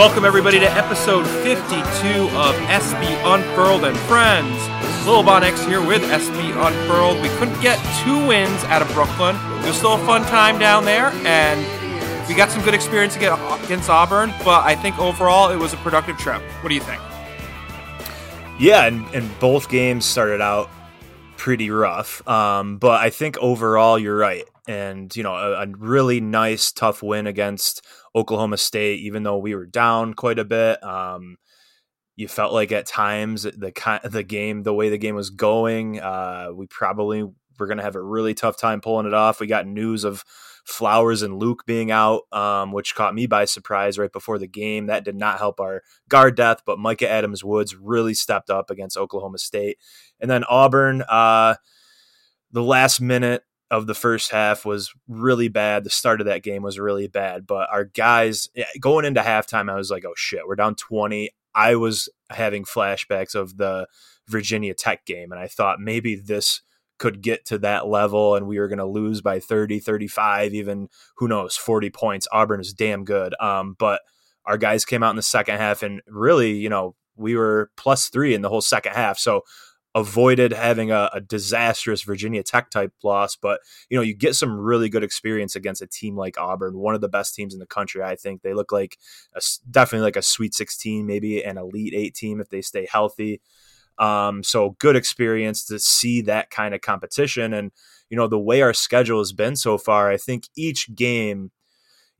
welcome everybody to episode 52 of SB Unfurled and Friends. Lil Bon X here with SB Unfurled. We couldn't get two wins out of Brooklyn. It was still a fun time down there, and we got some good experience against Auburn, but I think overall it was a productive trip. What do you think? Yeah, and, and both games started out pretty rough, um, but I think overall you're right. And, you know, a, a really nice, tough win against Oklahoma State, even though we were down quite a bit. Um, you felt like at times the the game, the way the game was going, uh, we probably were going to have a really tough time pulling it off. We got news of Flowers and Luke being out, um, which caught me by surprise right before the game. That did not help our guard depth, but Mika Adams Woods really stepped up against Oklahoma State. And then Auburn, uh, the last minute of the first half was really bad. The start of that game was really bad, but our guys going into halftime, I was like, oh shit, we're down 20. I was having flashbacks of the Virginia Tech game, and I thought maybe this could get to that level and we were going to lose by 30, 35, even who knows, 40 points. Auburn is damn good. Um, but our guys came out in the second half and really, you know, we were plus three in the whole second half. So avoided having a, a, disastrous Virginia Tech type loss, but you know you get some really good experience against a team like Auburn, one of the best teams in the country. I think they look like a, definitely like a Sweet 16, maybe an Elite Eight team if they stay healthy. Um, so good experience to see that kind of competition, and you know the way our schedule has been so far. I think each game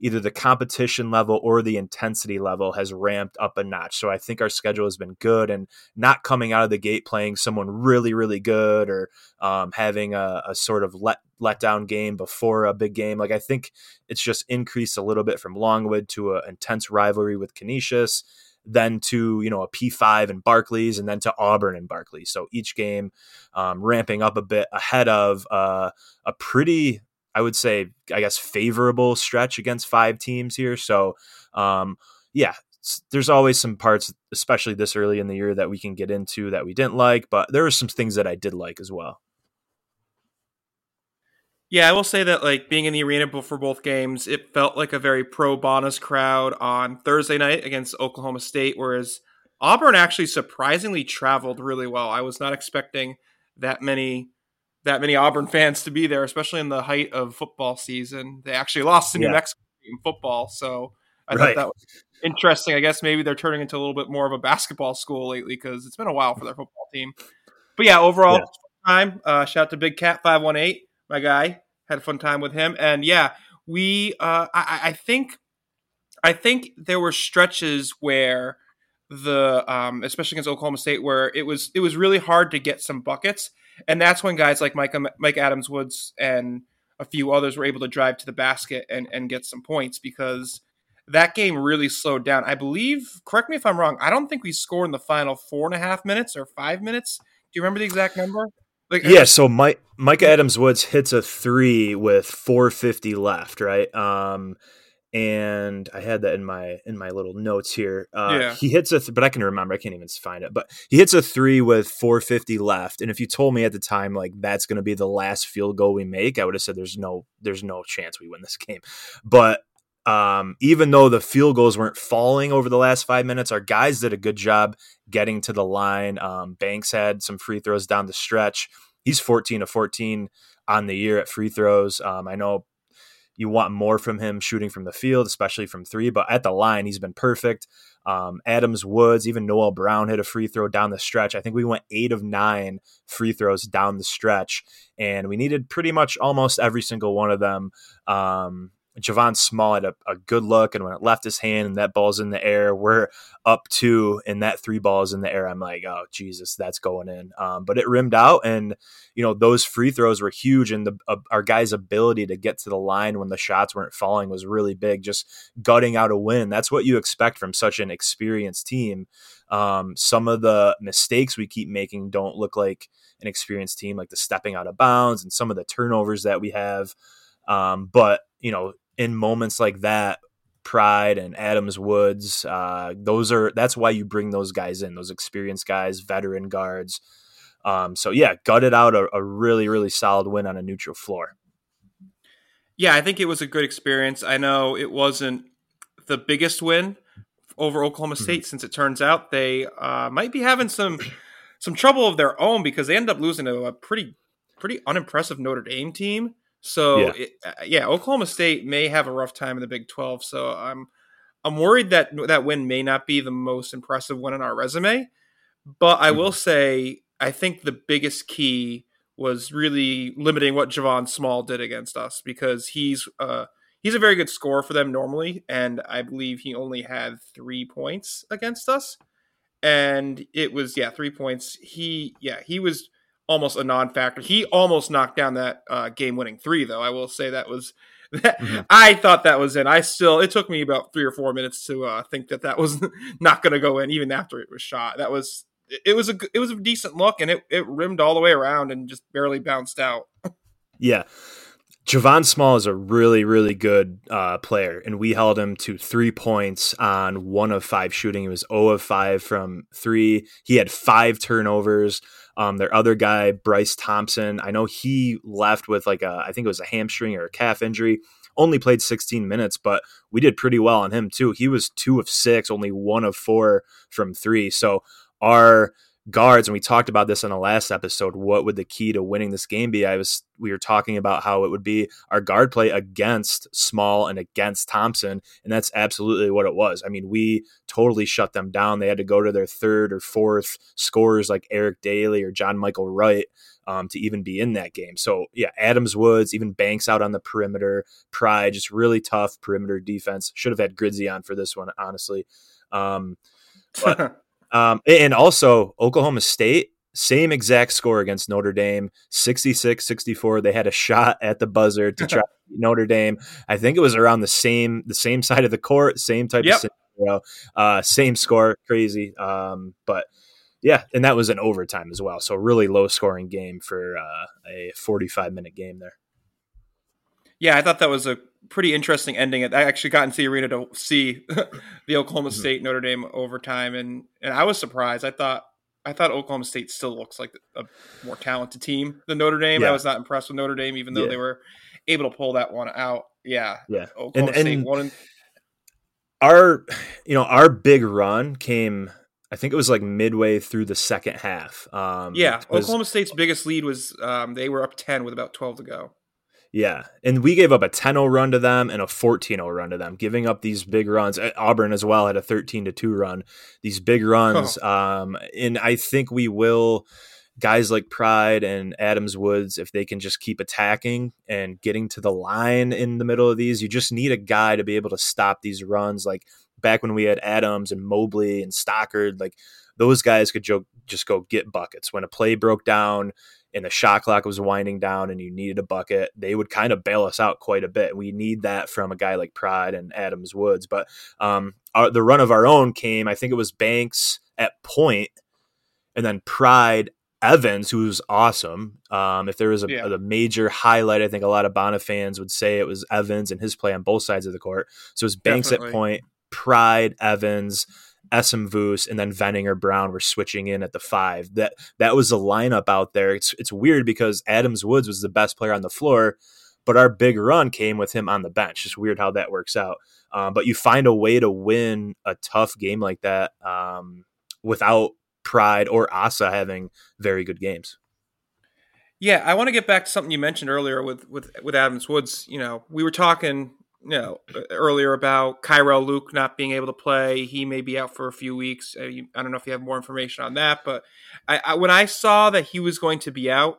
either the competition level or the intensity level has ramped up a notch. So I think our schedule has been good and not coming out of the gate playing someone really, really good or um, having a, a, sort of let letdown game before a big game. Like I think it's just increased a little bit from Longwood to an intense rivalry with Canisius then to you know a P5 and Barclays, and then to Auburn and Barclays. So each game um, ramping up a bit ahead of uh, a pretty I would say, I guess, favorable stretch against five teams here. So, um, yeah, there's always some parts, especially this early in the year, that we can get into that we didn't like, but there were some things that I did like as well. Yeah, I will say that like being in the arena for both games, it felt like a very pro Bonas crowd on Thursday night against Oklahoma State, whereas Auburn actually surprisingly traveled really well. I was not expecting that many that many Auburn fans to be there, especially in the height of football season. They actually lost to New yeah. Mexico in football, so I right. thought that was interesting. I guess maybe they're turning into a little bit more of a basketball school lately because it's been a while for their football team. But yeah, overall yeah. time. Uh, shout out to Big Cat five one eight, my guy. Had a fun time with him, and yeah, we. Uh, I, I think, I think there were stretches where the um, especially against Oklahoma State where it was it was really hard to get some buckets and that's when guys like Mike Mike Adams Woods and a few others were able to drive to the basket and and get some points because that game really slowed down. I believe, correct me if I'm wrong. I don't think we scored in the final four and a half minutes or five minutes. Do you remember the exact number? Like, yeah, so Mike Mike Adams Woods hits a three with 450 left, right? Um, and I had that in my in my little notes here. Uh, yeah. He hits a, th- but I can remember. I can't even find it. But he hits a three with 450 left. And if you told me at the time like that's going to be the last field goal we make, I would have said there's no there's no chance we win this game. But um, even though the field goals weren't falling over the last five minutes, our guys did a good job getting to the line. Um, Banks had some free throws down the stretch. He's 14 to 14 on the year at free throws. Um, I know you want more from him shooting from the field, especially from three. But at the line, he's been perfect. Um, Adams Woods, even Noel Brown hit a free throw down the stretch. I think we went eight of nine free throws down the stretch, and we needed pretty much almost every single one of them. Um, Javon Small had a, a, good look, and when it left his hand and that ball's in the air, we're up two, and that three balls in the air. I'm like, oh Jesus, that's going in. Um, but it rimmed out, and you know those free throws were huge, and the uh, our guys' ability to get to the line when the shots weren't falling was really big. Just gutting out a win. That's what you expect from such an experienced team. Um, some of the mistakes we keep making don't look like an experienced team, like the stepping out of bounds and some of the turnovers that we have. Um, but you know, in moments like that, Pride and Adams Woods, uh, those are that's why you bring those guys in, those experienced guys, veteran guards. Um, so yeah, gutted out a, a really really solid win on a neutral floor. Yeah, I think it was a good experience. I know it wasn't the biggest win over Oklahoma mm-hmm. State mm-hmm. since it turns out they uh, might be having some some trouble of their own because they end up losing to a pretty pretty unimpressive Notre Dame team. So yeah. It, uh, yeah, Oklahoma State may have a rough time in the Big Twelve. So I'm I'm worried that that win may not be the most impressive one in our resume. But I mm-hmm. will say I think the biggest key was really limiting what Javon Small did against us because he's uh, he's a very good scorer for them normally, and I believe he only had three points against us, and it was yeah three points. He yeah he was almost a non-factor. He almost knocked down that uh, game-winning three, though. I will say that was. mm-hmm. I thought that was in. I still. It took me about three or four minutes to uh, think that that was not going to go in, even after it was shot. That was it was a it was a decent look, and it it rimmed all the way around and just barely bounced out. yeah. Javon Small is a really, really good uh, player, and we held him to three points on one of five shooting. He was 0 of 5 from three. He had five turnovers. Um, their other guy, Bryce Thompson, I know he left with like a, I think it was a hamstring or a calf injury. Only played 16 minutes, but we did pretty well on him too. He was two of six, only one of four from three. So our guards, and we talked about this in the last episode. What would the key to winning this game be? I was we were talking about how it would be our guard play against Small and against Thompson, and that's absolutely what it was. I mean, we totally shut them down. They had to go to their third or fourth scores like Eric Dailey or John Michael Wright. Um, to even be in that game. So yeah, Adams Woods, even Banks out on the perimeter, Pride, just really tough perimeter defense. Should have had Gridzy on for this one, honestly. Um, but Um, and also Oklahoma State, same exact score against Notre Dame, 66 64. They had a shot at the buzzer to try Notre Dame. I think it was around the same the same side of the court, same type yep. of scenario, uh, same score, crazy. Um, but yeah, and that was an overtime as well. So really low scoring game for uh, a 45 minute game there. Yeah, I thought that was a pretty interesting ending. I actually got into the arena to see the Oklahoma mm-hmm. State Notre Dame overtime, and and I was surprised. I thought I thought Oklahoma State still looks like a more talented team than Notre Dame. Yeah. I was not impressed with Notre Dame, even though yeah. they were able to pull that one out. Yeah, yeah. Oklahoma and, State and won. Our, you know, our big run came. I think it was like midway through the second half. Um, yeah, was, Oklahoma State's biggest lead was um, they were up ten with about twelve to go. Yeah. And we gave up a 10 0 run to them and a 14 0 run to them, giving up these big runs. Auburn as well had a 13 to 2 run, these big runs. Oh. Um, and I think we will, guys like Pride and Adams Woods, if they can just keep attacking and getting to the line in the middle of these, you just need a guy to be able to stop these runs. Like back when we had Adams and Mobley and Stockard, like those guys could just go get buckets. When a play broke down, and the shot clock was winding down and you needed a bucket, they would kind of bail us out quite a bit. We need that from a guy like Pride and Adams Woods. But um, our, the run of our own came, I think it was Banks at point, and then Pride Evans, who's awesome. Um, if there was a, yeah. a, major highlight, I think a lot of Bona fans would say it was Evans and his play on both sides of the court. So it was Banks Definitely. at point, Pride, Evans, Essemvus and then Venninger Brown were switching in at the five. That that was the lineup out there. It's it's weird because Adams Woods was the best player on the floor, but our big run came with him on the bench. It's weird how that works out. Um, but you find a way to win a tough game like that um, without Pride or Asa having very good games. Yeah, I want to get back to something you mentioned earlier with with with Adams Woods. You know, we were talking you know earlier about Kyrell Luke not being able to play. He may be out for a few weeks. Uh, I don't know if you have more information on that, but I, I, when I saw that he was going to be out,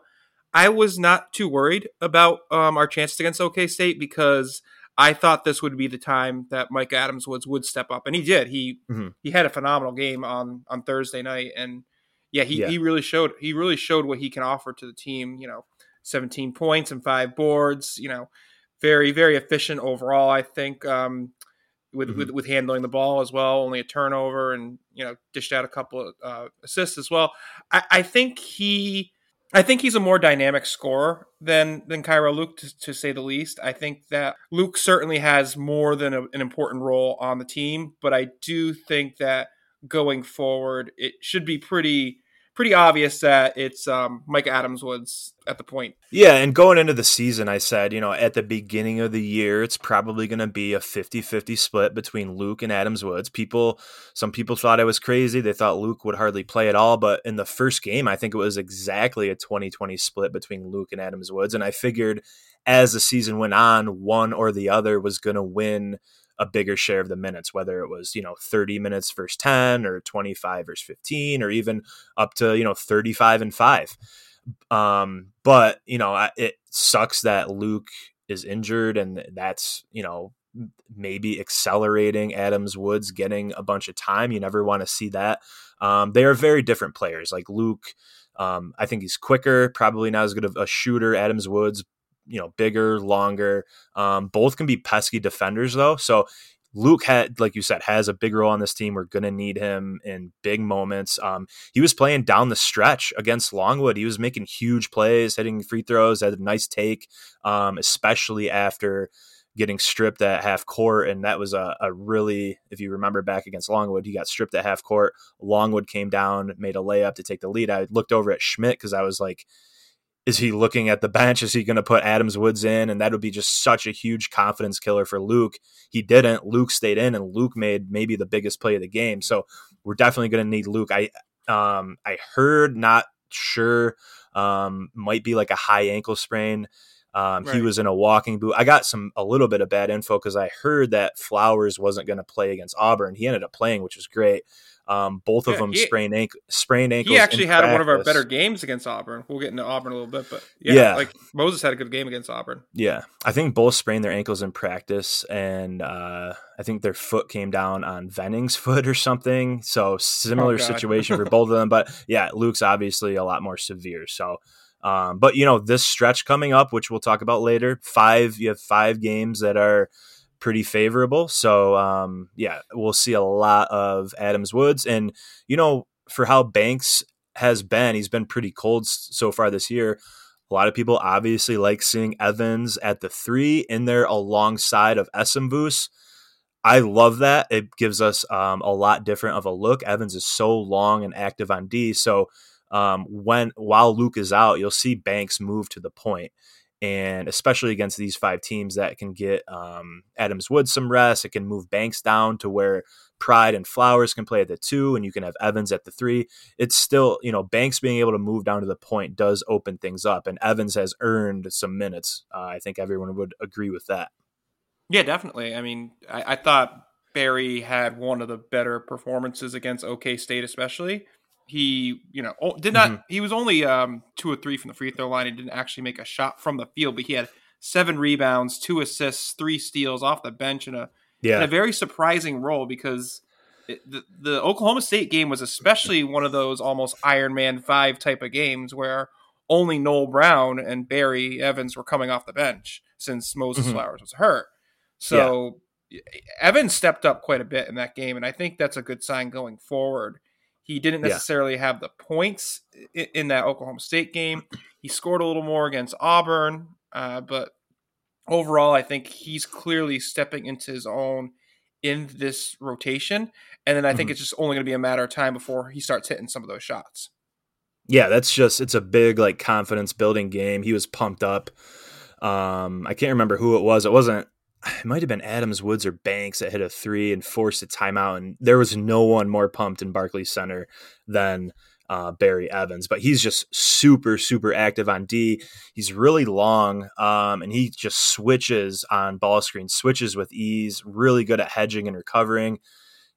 I was not too worried about um, our chances against OK State because I thought this would be the time that Mike Adams Woods would step up, and he did. He mm-hmm. he had a phenomenal game on on Thursday night, and yeah, he, yeah. he really showed he really showed what he can offer to the team. You know, seventeen points and five boards. You know very very efficient overall. I think um, with, mm-hmm. with with handling the ball as well. Only a turnover, and you know dished out a couple of uh, assists as well. I, I, think he. I think he's a more dynamic scorer than than Kyrell Luke, to, to, say the least. I think that Luke certainly has more than a, an important role on the team, but I do think that going forward, it should be pretty pretty obvious that it's um, Mike Adams Woods at the point. Yeah, and going into the season, I said, you know, at the beginning of the year, it's probably going to be a 50 50 split between Luke and Adams Woods. People, some people thought I was crazy. They thought Luke would hardly play at all. But in the first game, I think it was exactly a 20 20 split between Luke and Adams Woods. And I figured as the season went on, one or the other was going to win a bigger share of the minutes, whether it was, you know, 30 minutes versus 10 or 25 versus 15 or even up to, you know, 35 and 5. Um, but, you know, it sucks that Luke is injured and that's, you know, maybe accelerating Adams Woods getting a bunch of time. You never want to see that. Um, they are very different players. Like Luke, um, I think he's quicker, probably not as good of a shooter. Adams Woods you know bigger, longer. Um, both can be pesky defenders though. So Luke had, like you said, has a big role on this team. We're going to need him in big moments. Um, he was playing down the stretch against Longwood. He was making huge plays, hitting free throws, had a nice take, um, especially after getting stripped at half court. And that was a, a, really, if you remember back against Longwood, he got stripped at half court. Longwood came down, made a layup to take the lead. I looked over at Schmidt because I was like, is he looking at the bench? Is he going to put Adams Woods in? And that would be just such a huge confidence killer for Luke. He didn't. Luke stayed in, and Luke made maybe the biggest play of the game. So we're definitely going to need Luke. I um, I heard, not sure, um, might be like a high ankle sprain. Um, right. He was in a walking boot. I got some a little bit of bad info because I heard that Flowers wasn't going to play against Auburn. He ended up playing, which was great. Um, both yeah, of them he, sprained ankle, sprained ankles. He actually had practice. one of our better games against Auburn. We'll get into Auburn a little bit, but yeah, yeah, like Moses had a good game against Auburn. Yeah, I think both sprained their ankles in practice, and uh, I think their foot came down on Venning's foot or something. So similar oh, situation for both of them. But yeah, Luke's obviously a lot more severe. So. Um, but you know this stretch coming up, which we'll talk about later. Five, you have five games that are pretty favorable. So um, yeah, we'll see a lot of Adams Woods, and you know for how Banks has been, he's been pretty cold so far this year. A lot of people obviously like seeing Evans at the three in there alongside of Esemvus. I love that. It gives us um, a lot different of a look. Evans is so long and active on D, so um, when while Luke is out, you'll see Banks move to the point and especially against these five teams that can get um, Adams Woods some rest. It can move Banks down to where Pride and Flowers can play at the two, and you can have Evans at the three. It's still, you know, Banks being able to move down to the point does open things up, and Evans has earned some minutes. Uh, I think everyone would agree with that. Yeah, definitely. I mean, I, I thought Barry had one of the better performances against OK State, especially he you know did not mm-hmm. he was only um, two or three from the free throw line he didn't actually make a shot from the field but he had seven rebounds two assists three steals off the bench in a yeah. in a very surprising role because it, the, the oklahoma state game was especially one of those almost iron man 5 type of games where only noel brown and barry evans were coming off the bench since moses mm-hmm. flowers was hurt so yeah. evans stepped up quite a bit in that game and i think that's a good sign going forward he didn't necessarily yeah. have the points in, that Oklahoma State game. He scored a little more against Auburn, uh, but overall, I think he's clearly stepping into his own in this rotation. And then I think mm-hmm. it's just only going to be a matter of time before he starts hitting some of those shots. Yeah, that's just it's a big like confidence building game. He was pumped up. Um, I can't remember who it was. It wasn't it might have been Adams Woods or Banks that hit a three and forced a timeout, and there was no one more pumped in Barclays Center than uh, Barry Evans. But he's just super, super active on D. He's really long, um, and he just switches on ball screen, switches with ease. Really good at hedging and recovering.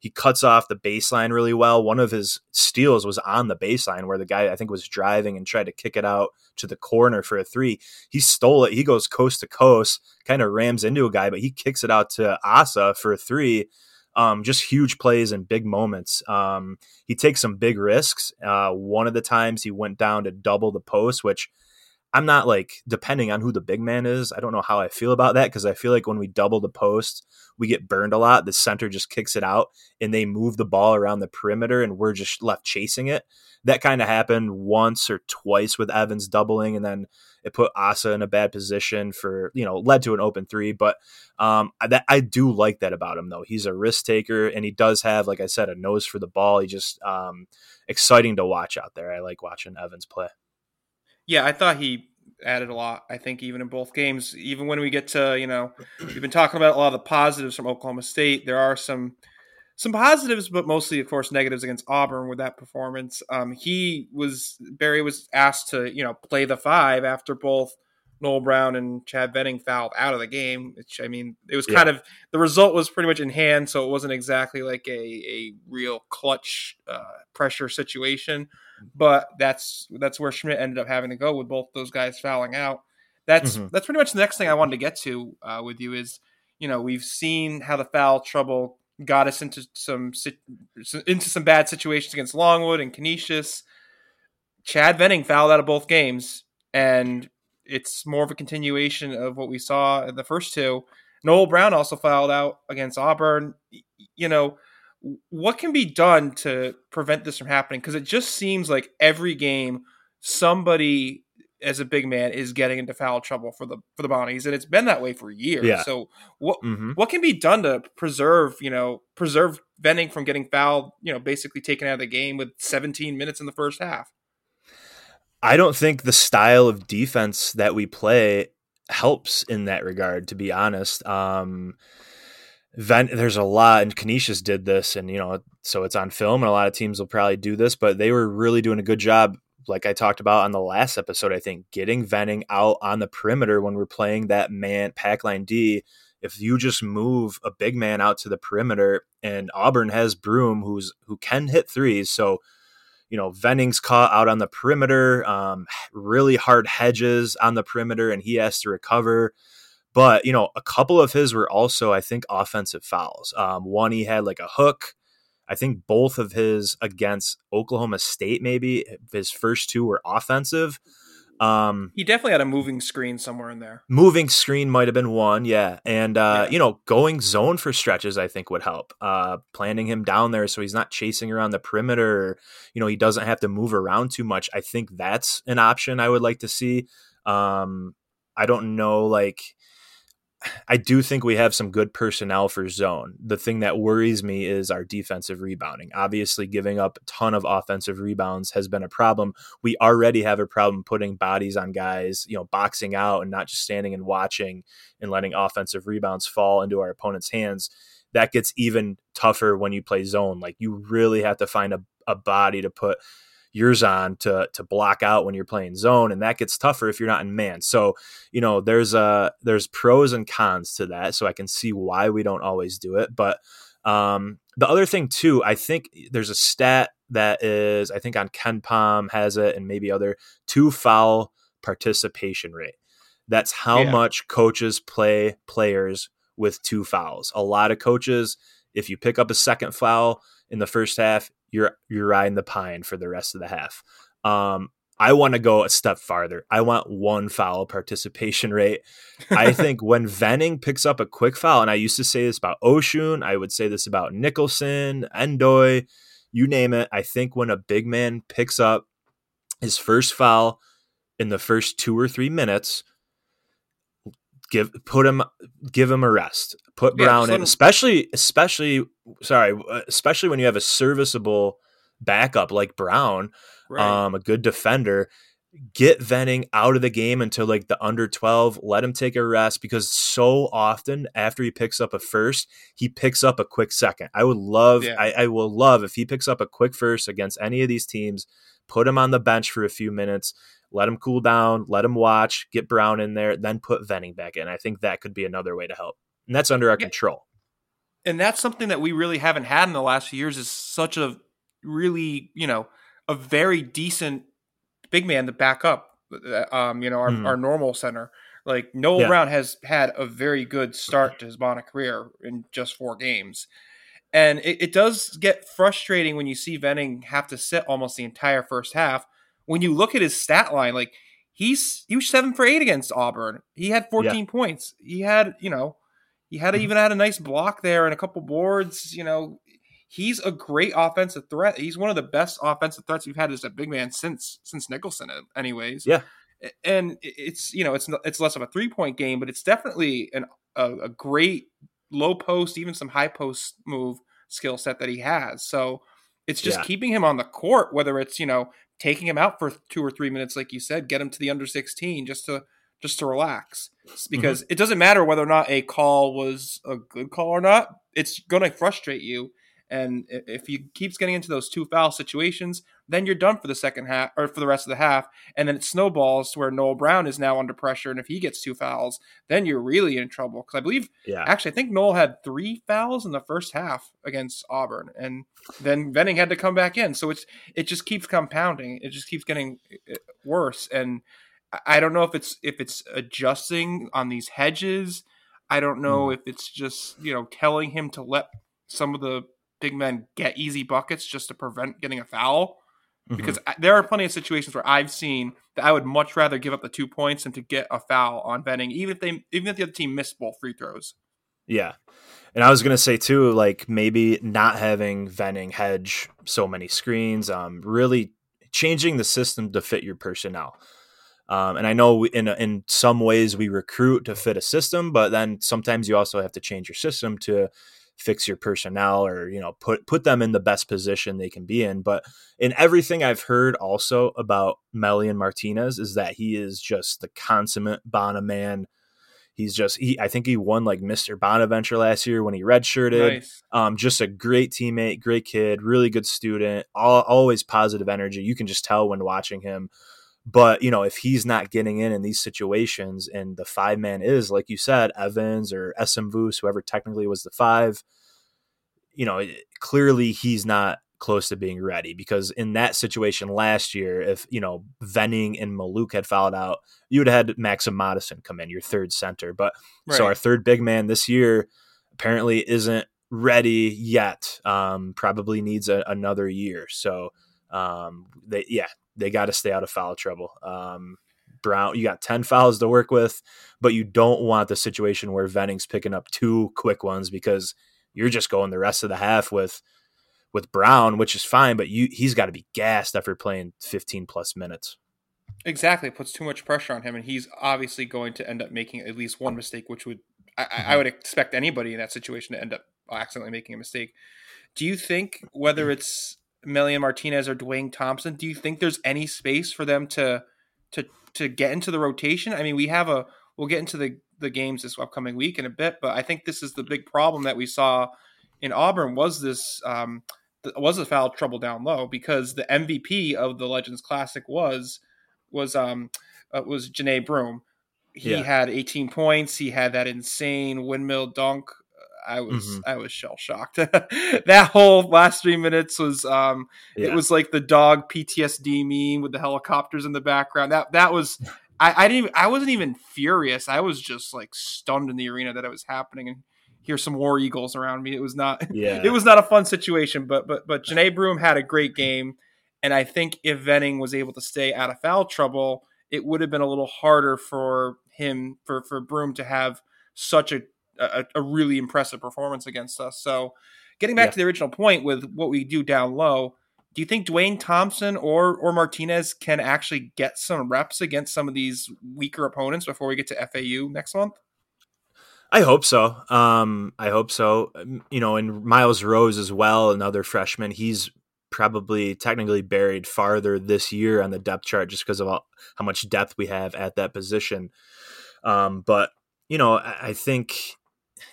He cuts off the baseline really well. One of his steals was on the baseline where the guy I think was driving and tried to kick it out to the corner for a three. He stole it. He goes coast to coast, kind of rams into a guy, but he kicks it out to Asa for a three. Um, just huge plays and big moments. Um, he takes some big risks. Uh, one of the times he went down to double the post, which I'm not like depending on who the big man is. I don't know how I feel about that because I feel like when we double the post, we get burned a lot. The center just kicks it out and they move the ball around the perimeter and we're just left chasing it. That kind of happened once or twice with Evans doubling and then it put Asa in a bad position for, you know, led to an open three. But um, that I do like that about him though. He's a risk taker and he does have, like I said, a nose for the ball. He just um, exciting to watch out there. I like watching Evans play. Yeah, I thought he added a lot. I think even in both games, even when we get to you know, we've been talking about a lot of the positives from Oklahoma State. There are some some positives, but mostly, of course, negatives against Auburn with that performance. Um, he was Barry was asked to you know play the five after both Noel Brown and Chad Venning fouled out of the game. Which I mean, it was kind yeah. of the result was pretty much in hand, so it wasn't exactly like a a real clutch uh, pressure situation but that's that's where Schmidt ended up having to go with both those guys fouling out. That's mm-hmm. that's pretty much the next thing I wanted to get to uh, with you is you know we've seen how the foul trouble got us into some into some bad situations against Longwood and Canisius. Chad Venning fouled out of both games, and it's more of a continuation of what we saw in the first two. Noel Brown also fouled out against Auburn. You know, what can be done to prevent this from happening? Because it just seems like every game somebody as a big man is getting into foul trouble for the for the Bonnies, and it's been that way for years. Yeah. So what mm-hmm. what can be done to preserve you know preserve Venning from getting fouled? You know, basically taken out of the game with 17 minutes in the first half. I don't think the style of defense that we play helps in that regard. To be honest, um, Ven- there's a lot, and Canisius did this, and you know, so it's on film, and a lot of teams will probably do this, but they were really doing a good job, like I talked about on the last episode. I think getting Venning out on the perimeter when we're playing that man pack line D. If you just move a big man out to the perimeter, and Auburn has Broome, who's who can hit threes, so you know Venning's caught out on the perimeter, um, really hard hedges on the perimeter, and he has to recover. But you know, a couple of his were also, I think, offensive fouls. Um, one he had like a hook. I think both of his against Oklahoma State, maybe his first two were offensive. Um, he definitely had a moving screen somewhere in there. Moving screen might have been one, yeah. And uh, yeah. you know, going zone for stretches, I think would help. Uh, planting him down there so he's not chasing around the perimeter. Or, you know, he doesn't have to move around too much. I think that's an option I would like to see. Um, I don't know, like I do think we have some good personnel for zone. The thing that worries me is our defensive rebounding. Obviously, giving up a ton of offensive rebounds has been a problem. We already have a problem putting bodies on guys, you know, boxing out and not just standing and watching and letting offensive rebounds fall into our opponent's hands. That gets even tougher when you play zone. Like you really have to find a, a body to put yours on to to block out when you're playing zone, and that gets tougher if you're not in man. So you know there's a there's pros and cons to that. So I can see why we don't always do it, but um, the other thing too, I think there's a stat that is I think on KenPom has it, and maybe other two foul participation rate. That's how yeah. much coaches play players with two fouls. A lot of coaches, if you pick up a second foul in the first half, you're you're riding the pine for the rest of the half. Um, I want to go a step farther. I want one foul participation rate. I think when Venning picks up a quick foul, and I used to say this about Osun, I would say this about Nicholson, Ndoye, you name it. I think when a big man picks up his first foul in the first two or three minutes, give put him give him a rest. Put Brown yeah, in, especially especially sorry, uh, especially when you have a serviceable backup like Brown, right. um, a good defender. Get Venning out of the game until like the under 12. Let him take a rest because so often after he picks up a first, he picks up a quick second. I would love, yeah. I, I will love if he picks up a quick first against any of these teams, put him on the bench for a few minutes, let him cool down, let him watch, get Brown in there, then put Venning back in. I think that could be another way to help. And that's under our yeah. control. And that's something that we really haven't had in the last few years is such a really, you know, a very decent big man to back up uh, um, you know, our, mm. our normal center. Like Noel yeah. Brown has had a very good start to his Bonnet career in just four games. And it, it, does get frustrating when you see Venning have to sit almost the entire first half when you look at his stat line, like he's he was seven for eight against Auburn. He had 14 yeah. points. He had you know he had mm-hmm. even had a nice block there and a couple boards. You know he's a great offensive threat. He's one of the best offensive threats we've had as a big man since since Nicholson, anyways. Yeah, and it's you know it's it's less of a three point game, but it's definitely an a, a great low post, even some high post move skill set that he has. So it's just yeah. keeping him on the court, whether it's you know taking him out for two or three minutes, like you said, get him to the under sixteen just to just to relax, because mm-hmm. it doesn't matter whether or not a call was a good call or not. It's going to frustrate you, and if he keeps getting into those two foul situations, then you're done for the second half or for the rest of the half. And then it snowballs to where Noel Brown is now under pressure. And if he gets two fouls, then you're really in trouble. Because I believe, yeah. actually, I think Noel had three fouls in the first half against Auburn. And then Venning had to come back in. So it's it just keeps compounding. It just keeps getting uh, worse. And I don't know if it's if it's adjusting on these hedges. I don't know mm. if it's just, you know, telling him to let some of the big men get easy buckets just to prevent getting a foul. Mm-hmm. Because there are plenty of situations where I've seen that I would much rather give up the two points than to get a foul on Venning, even if they even if the other team missed both free throws. Yeah. And I was gonna say too, like maybe not having Venning hedge so many screens, um, really changing the system to fit your personnel. Um, and I know in in some ways we recruit to fit a system, but then sometimes you also have to change your system to fix your personnel or you know put put them in the best position they can be in. But in everything i've heard also about melian martinez is that he is just the consummate Bona man. He's just he i think he won like mr bonaventure last year when he redshirted. Nice. um just a great teammate great kid really good student all, always positive energy. You can just tell when watching him but you know, if he's not getting in in these situations, and the five man is like you said, Evans or Esemvus, whoever technically was the five, you know, clearly he's not close to being ready because in that situation last year, if you know Venning and Mellouk had fouled out, you would have had Maxim Madison come in, your third center. But right. so our third big man this year apparently isn't ready yet. Um, probably needs a, another year. So um, they yeah they got to stay out of foul trouble. Um, Brown, you got 10 fouls to work with, but you don't want the situation where Venning's picking up two quick ones because you're just going the rest of the half with with Brown, which is fine, but you he's got to be gassed after playing 15 plus minutes. Exactly, it puts too much pressure on him, and he's obviously going to end up making at least one mistake, which would I, mm-hmm. I would expect anybody in that situation to end up accidentally making a mistake. Do you think whether it's Melian Martinez or Dwayne Thompson. Do you think there's any space for them to to to get into the rotation? I mean, we have a we'll get into the the games this upcoming week in a bit, but I think this is the big problem that we saw in Auburn was this um, was the foul trouble down low because the MVP of the Legends Classic was was um uh, was Johni Broome. He yeah. had 18 points. He had that insane windmill dunk I was mm-hmm. I was shell shocked. that whole last three minutes was um yeah. it was like the dog PTSD meme with the helicopters in the background. That that was I, I didn't even, I wasn't even furious. I was just like stunned in the arena that it was happening and hear some war eagles around me. It was not yeah. it was not a fun situation, but but but Johni Broome had a great game. And I think if Venning was able to stay out of foul trouble, it would have been a little harder for him for for Broome to have such a a, a really impressive performance against us. So, getting back yeah. to the original point with what we do down low, do you think Dwayne Thompson or or Martinez can actually get some reps against some of these weaker opponents before we get to FAU next month? I hope so. Um, I hope so. Um, you know, and Miles Rose as well, another freshman. He's probably technically buried farther this year on the depth chart just because of all, how much depth we have at that position. Um, but you know, I, I think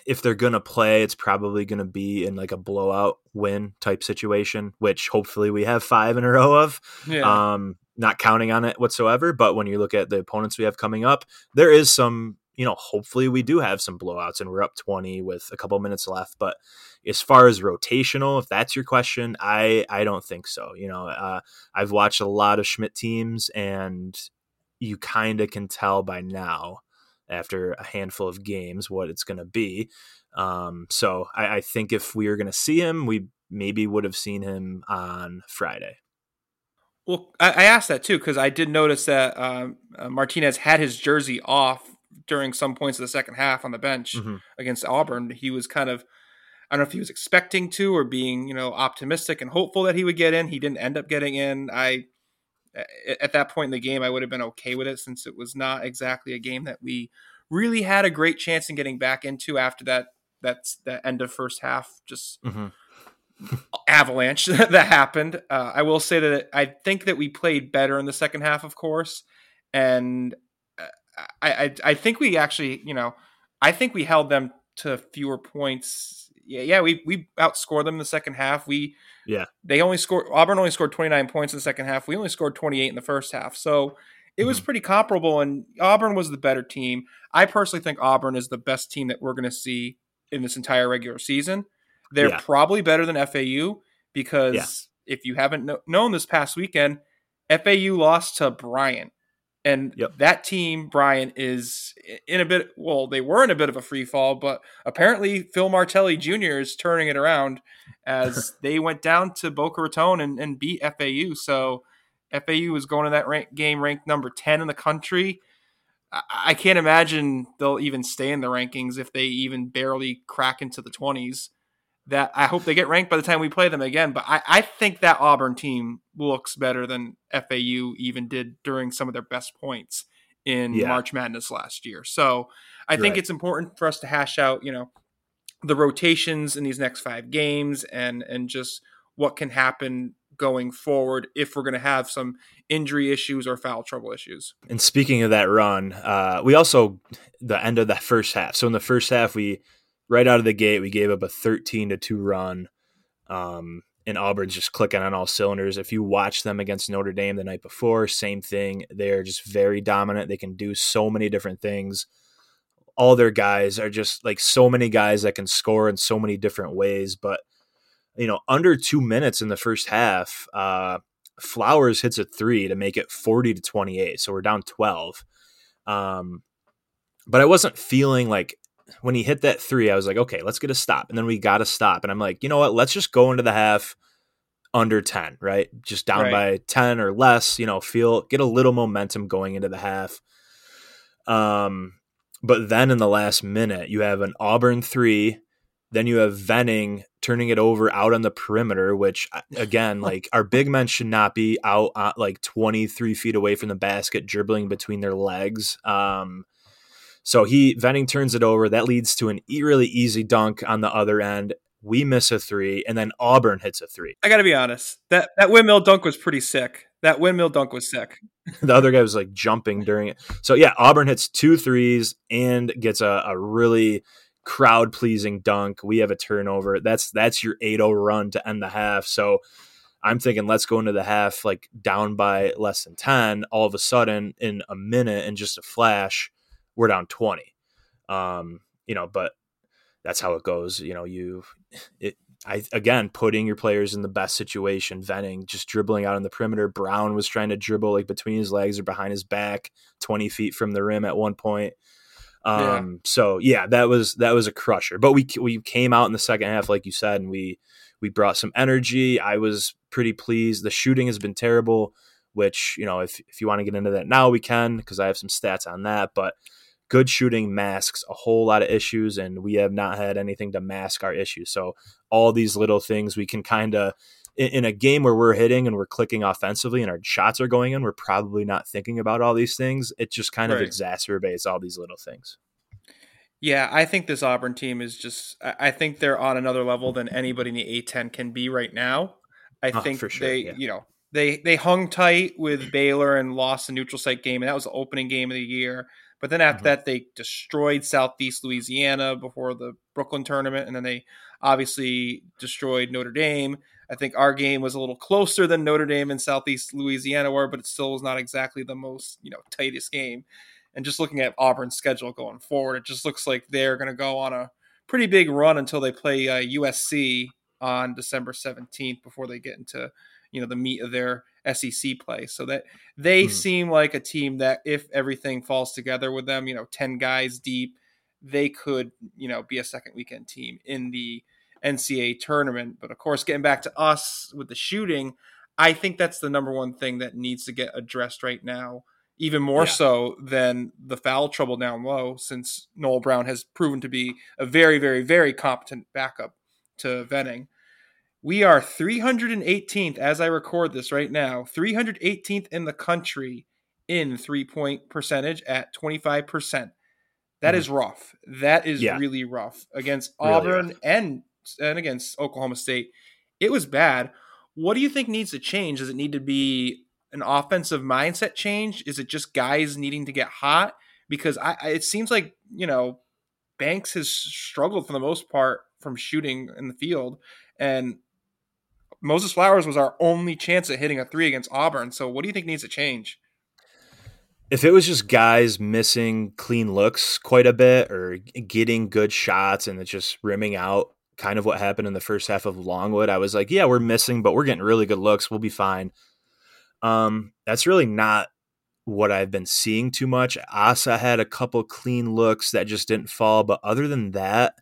if they're going to play, it's probably going to be in like a blowout win type situation, which hopefully we have five in a row of. Yeah. Um, not counting on it whatsoever. But when you look at the opponents we have coming up, there is some, you know, hopefully we do have some blowouts and we're up 20 with a couple minutes left. But as far as rotational, if that's your question, I, I don't think so. You know, uh, I've watched a lot of Schmidt teams and you kind of can tell by now after a handful of games what it's going to be. Um, so I, I, think if we were going to see him, we maybe would have seen him on Friday. Well, I, I asked that too because I did notice that um, uh, Martinez had his jersey off during some points of the second half on the bench mm-hmm. against Auburn. He was kind of, I don't know if he was expecting to or being, you know, optimistic and hopeful that he would get in. He didn't end up getting in. I, at that point in the game, I would have been okay with it since it was not exactly a game that we really had a great chance in getting back into after that. That's the end of first half. Just. Mm-hmm avalanche that happened. Uh, I will say that I think that we played better in the second half, of course, and uh, I, I, I think we actually, you know, I think we held them to fewer points. Yeah, yeah, we we outscored them in the second half. We yeah, they only scored. Auburn only scored twenty nine points in the second half. We only scored twenty eight in the first half. So it was mm-hmm. pretty comparable, and Auburn was the better team. I personally think Auburn is the best team that we're going to see in this entire regular season. They're yeah. probably better than FAU because yeah. if you haven't kn- known this past weekend, FAU lost to Bryant. And yep. that team, Brian, is in a bit. Well, they were in a bit of a free fall, but apparently Phil Martelli Jr. is turning it around as they went down to Boca Raton and, and beat FAU. So FAU was going to that rank, game ranked number ten in the country. I, I can't imagine they'll even stay in the rankings if they even barely crack into the twenties that I hope they get ranked by the time we play them again. But I, I think that Auburn team looks better than FAU even did during some of their best points in yeah. March Madness last year. So I think right. it's important for us to hash out, you know, the rotations in these next five games and and just what can happen going forward if we're going to have some injury issues or foul trouble issues. And speaking of that run, uh, we also the end of that first half. So in the first half, we right out of the gate, we gave up a 13 to 2 run. Um, and Auburn's just clicking on all cylinders. If you watch them against Notre Dame the night before, same thing. They're just very dominant. They can do so many different things. All their guys are just like so many guys that can score in so many different ways. But, you know, under two minutes in the first half, uh, Flowers hits a three to make it 40 to 28. So we're down 12. Um, but I wasn't feeling like when he hit that three, I was like, okay, let's get a stop. And then we got to stop. And I'm like, you know what? Let's just go into the half under 10, right? Just down right. by 10 or less, you know, feel, get a little momentum going into the half. Um, but then in the last minute, you have an Auburn three. Then you have Venning turning it over out on the perimeter, which uh, again, like our big men should not be out uh, like 23 feet away from the basket, dribbling between their legs. Um, so he Venning turns it over. That leads to an really easy dunk on the other end. We miss a three, and then Auburn hits a three. I got to be honest that that windmill dunk was pretty sick. That windmill dunk was sick. the other guy was like jumping during it. So yeah, Auburn hits two threes and gets a, a really crowd pleasing dunk. We have a turnover. That's that's your 8-0 run to end the half. So I'm thinking let's go into the half like down by less than 10 all of a sudden in a minute and just a flash we're down 20. Um, you know, but that's how it goes. You know, you, it, I, again, putting your players in the best situation, Venning, just dribbling out on the perimeter. Brown was trying to dribble like between his legs or behind his back, 20 feet from the rim at one point. Um, yeah. so yeah, that was, that was a crusher, but we, we came out in the second half, like you said, and we, we brought some energy. I was pretty pleased. The shooting has been terrible, which, you know, if, if you want to get into that now, we can, because I have some stats on that, but good shooting masks a whole lot of issues, and we have not had anything to mask our issues. So all these little things we can kind of in, a game where we're hitting and we're clicking offensively and our shots are going in, we're probably not thinking about all these things. It just kind of exacerbates all these little things. Yeah, I think this Auburn team is just. I think they're on another level than anybody in the A10 can be right now. I oh, think sure, they, yeah. you know, they they hung tight with Baylor and lost the neutral site game, and that was the opening game of the year. But then after mm-hmm. that, they destroyed Southeast Louisiana before the Brooklyn tournament, and then they obviously destroyed Notre Dame. I think our game was a little closer than Notre Dame and Southeast Louisiana were, but it still was not exactly the most you know tightest game. And just looking at Auburn's schedule going forward, it just looks like they're going to go on a pretty big run until they play uh, USC on December 17th before they get into you know the meat of their SEC play. So that they mm. seem like a team that if everything falls together with them, you know, 10 guys deep, they could, you know, be a second weekend team in the NCAA tournament. But of course, getting back to us with the shooting, I think that's the number one thing that needs to get addressed right now, even more Yeah. so than the foul trouble down low, since Noel Brown has proven to be a very, very, very competent backup to Venning. We are 318th as I record this right now, 318th in the country in three point percentage at 25%. That is mm-hmm. rough. That is Yeah. really rough against Really Auburn and and against Oklahoma State. It was bad. What do you think needs to change? Does it need to be an offensive mindset change? Is it just guys needing to get hot? Because I, I it seems like you know Banks has struggled for the most part from shooting in the field, and Moses Flowers was our only chance at hitting a three against Auburn. So what do you think needs to change? If it was just guys missing clean looks quite a bit or getting good shots and it's just rimming out, kind of what happened in the first half of Longwood, I was like, yeah, we're missing, but we're getting really good looks. We'll be fine. Um, that's really not what I've been seeing too much. Asa had a couple clean looks that just didn't fall, but other than that,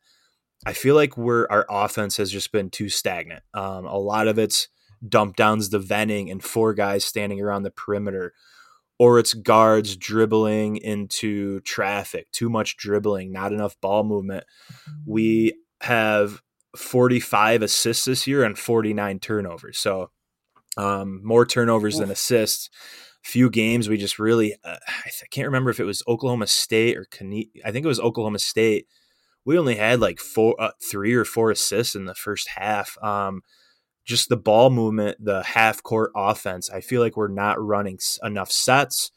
I feel like we're our offense has just been too stagnant. Um, a lot of it's dump downs, the Venning, and four guys standing around the perimeter or it's guards dribbling into traffic, too much dribbling, not enough ball movement. We have 45 assists this year and 49 turnovers. So, um, more turnovers Oof. than assists. Few games we just really, uh, I can't remember if it was Oklahoma State or Can- I think it was Oklahoma State. We only had like four, uh, three or four assists in the first half. Um, just the ball movement, the half court offense. I feel like we're not running enough sets,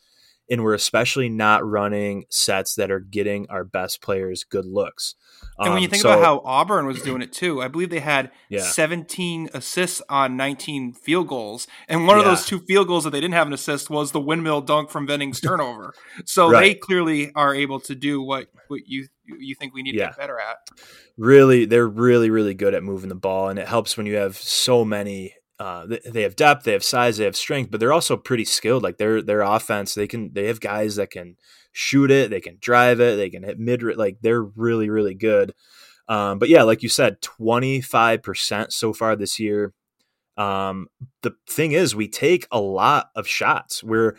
and we're especially not running sets that are getting our best players good looks. And when you Um, think so- about how Auburn was doing it too, I believe they had Yeah. 17 assists on 19 field goals. And one of those two field goals that they didn't have an assist was the windmill dunk from Venning's turnover. So they clearly are able to do what, what you you think we need to Yeah. get better at. really they're really really good at moving the ball and it helps when you have so many uh, they- they have depth they have size they have strength but they're also pretty skilled like their their offense they can they have guys that can shoot it they can drive it they can hit mid like they're really really good um, but yeah like you said 25% so far this year um, the thing is we take a lot of shots we're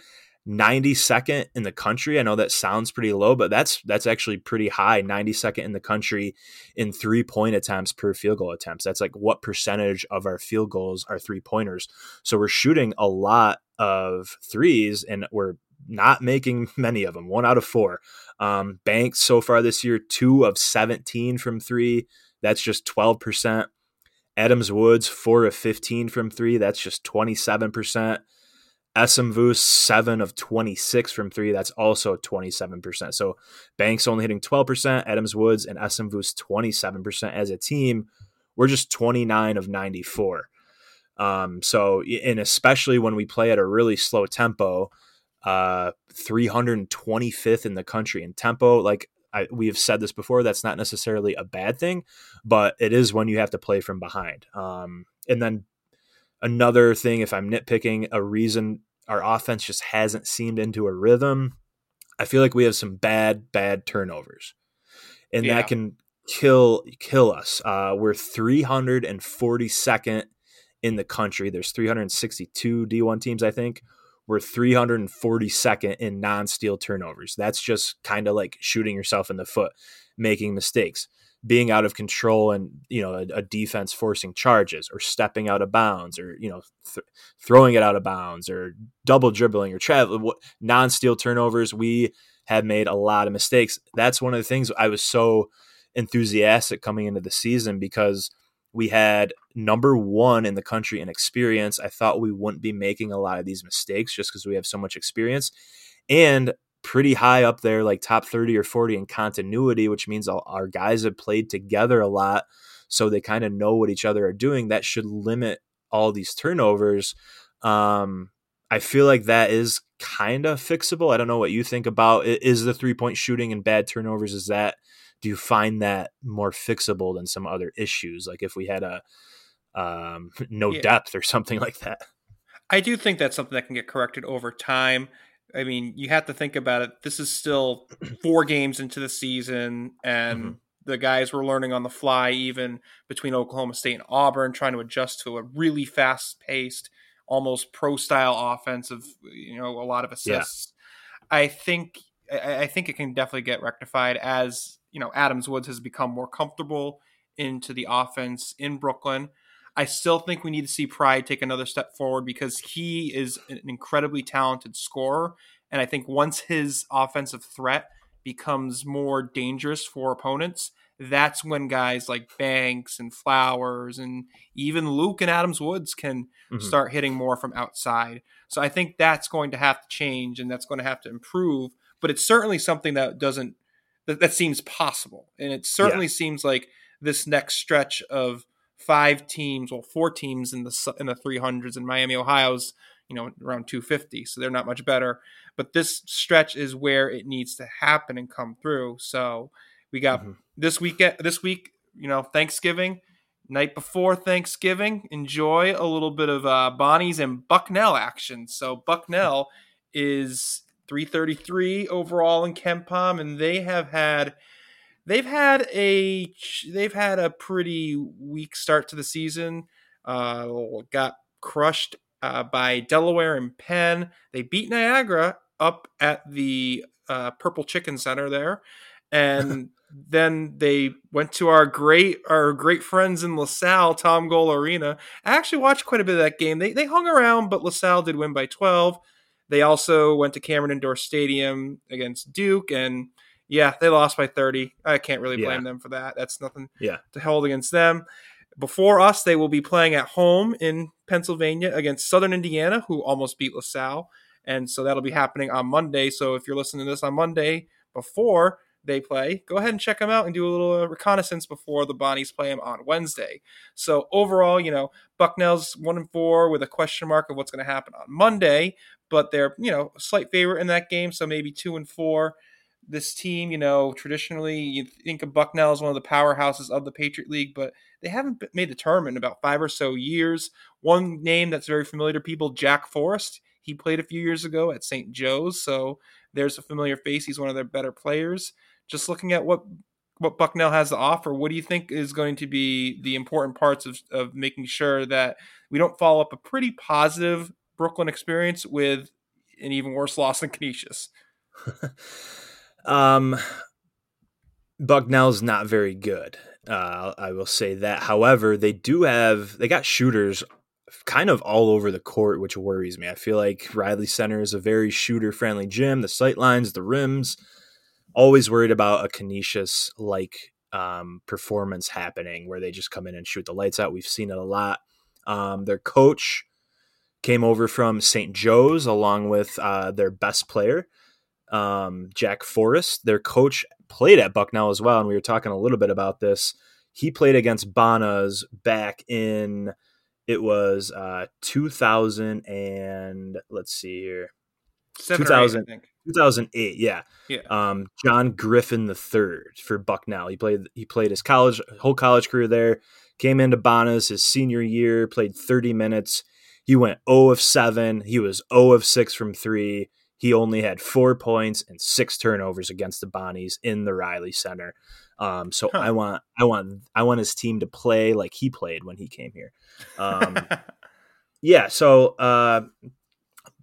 92nd in the country. I know that sounds pretty low, but that's that's actually pretty high. 92nd in the country in three point attempts per field goal attempts. That's like what percentage of our field goals are three pointers. So we're shooting a lot of threes, and we're not making many of them. One out of four. Um, Banks so far this year, two of 17 from three. That's just 12 percent. Adams Woods, four of 15 from three. That's just 27 percent. Essenvus, 7 of 26 from 3. That's also 27%. So Banks only hitting 12%, Adams Woods and Essenvus 27% as a team. We're just 29 of 94. Um, so, and especially when we play at a really slow tempo, uh, 325th in the country in tempo. Like I, we have said this before, that's not necessarily a bad thing, but it is when you have to play from behind. Um, and then another thing, if I'm nitpicking, a reason our offense just hasn't seemed into a rhythm. I feel like we have some bad, bad turnovers, and Yeah. that can kill kill us. Uh, we're 342nd in the country. There's 362 D1 teams, I think. We're 342nd in non-steal turnovers. That's just kind of like shooting yourself in the foot, making mistakes being out of control and you know a, a defense forcing charges or stepping out of bounds or you know th- throwing it out of bounds or double dribbling or travel non-steal turnovers we have made a lot of mistakes that's one of the things i was so enthusiastic coming into the season because we had number one in the country in experience i thought we wouldn't be making a lot of these mistakes just because we have so much experience and pretty high up there, like top 30 or 40 in continuity, which means all, our guys have played together a lot. So they kind of know what each other are doing. That should limit all these turnovers. Um, I feel like that is kind of fixable. I don't know what you think about it. Is the three point shooting and bad turnovers, is that, do you find that more fixable than some other issues? Like if we had a, um, no Yeah. depth or something like that. I do think that's something that can get corrected over time. I mean, you have to think about it. This is still four games into the season, and Mhm. the guys were learning on the fly, even between Oklahoma State and Auburn, trying to adjust to a really fast paced almost pro style offensive, you know, a lot of assists. Yeah. I think I, I think it can definitely get rectified as you know Adams Woods has become more comfortable into the offense in Brooklyn. I still think we need to see Pride take another step forward because he is an incredibly talented scorer. And I think once his offensive threat becomes more dangerous for opponents, that's when guys like Banks and Flowers and even Luke and Adams Woods can mm-hmm. start hitting more from outside. So I think that's going to have to change and that's going to have to improve. But it's certainly something that doesn't that, that seems possible, and it certainly yeah. seems like this next stretch of five teams, well, four teams in the in the 300s, and Miami, Ohio's you know around 250, so they're not much better. But this stretch is where it needs to happen and come through. So we got mm-hmm. this weekend, this week, you know, Thanksgiving night before Thanksgiving. Enjoy a little bit of uh, Bonnie's and Bucknell action. So Bucknell is 333 overall in KenPom, and they have had they've had a they've had a pretty weak start to the season. Uh, got crushed uh, by Delaware and Penn. They beat Niagara up at the uh, Purple Chicken Center there, and then they went to our great our great friends in LaSalle, Tom Gola Arena. I actually watched quite a bit of that game. They they hung around, but LaSalle did win by twelve. They also went to Cameron Indoor Stadium against Duke, and yeah, they lost by 30. I can't really blame yeah. them for that. That's nothing yeah. to hold against them. Before us, they will be playing at home in Pennsylvania against Southern Indiana, who almost beat LaSalle. And so that'll be happening on Monday. So if you're listening to this on Monday before they play, go ahead and check them out and do a little uh, reconnaissance before the Bonnies play them on Wednesday. So overall, you know, Bucknell's one and four with a question mark of what's going to happen on Monday, but they're you know a slight favorite in that game, so maybe two and four. This team, you know, traditionally you think of Bucknell as one of the powerhouses of the Patriot League, but they haven't made the tournament in about five or so years. One name that's very familiar to people, Jack Forrest. He played a few years ago at St. Joe's, so there's a familiar face. He's one of their better players just looking at what what Bucknell has to offer, what do you think is going to be the important parts of, of making sure that we don't follow up a pretty positive Brooklyn experience with an even worse loss than Canisius? um, Bucknell's not very good. Uh, I will say that. However, they do have they got shooters kind of all over the court, which worries me. I feel like Reilly Center is a very shooter friendly gym. The sight lines, the rims, always worried about a Canisius like um, performance happening where they just come in and shoot the lights out. We've seen it a lot. Um, their coach came over from St. Joe's along with uh, their best player, um, Jack Forrest. Their coach played at Bucknell as well, and we were talking a little bit about this. He played against Bonas back in it was uh, 2000 and let's see here, 2000. 2008, yeah. Yeah. Um, John Griffin the third for Bucknell. He played he played his college whole college career there. Came into Bonas his senior year, played 30 minutes. He went 0 of 7. He was 0 of 6 from 3. He only had 4 points and 6 turnovers against the Bonnies in the Reilly Center. Um, so huh. I want I want I want his team to play like he played when he came here. Um, yeah, so uh,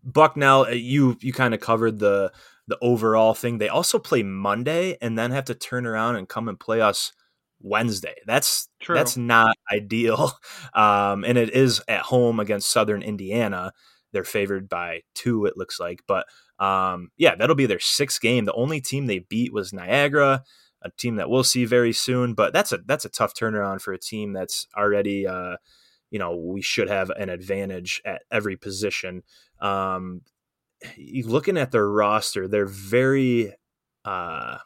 Bucknell, uh, you you kind of covered the the overall thing. They also play Monday and then have to turn around and come and play us Wednesday. That's True. that's not ideal. Um, and it is at home against Southern Indiana. They're favored by two, it looks like. But um, yeah, that'll be their sixth game. The only team they beat was Niagara, a team that we'll see very soon. But that's a that's a tough turnaround for a team that's already uh, you know we should have an advantage at every position. Um, looking at their roster, they're very uh,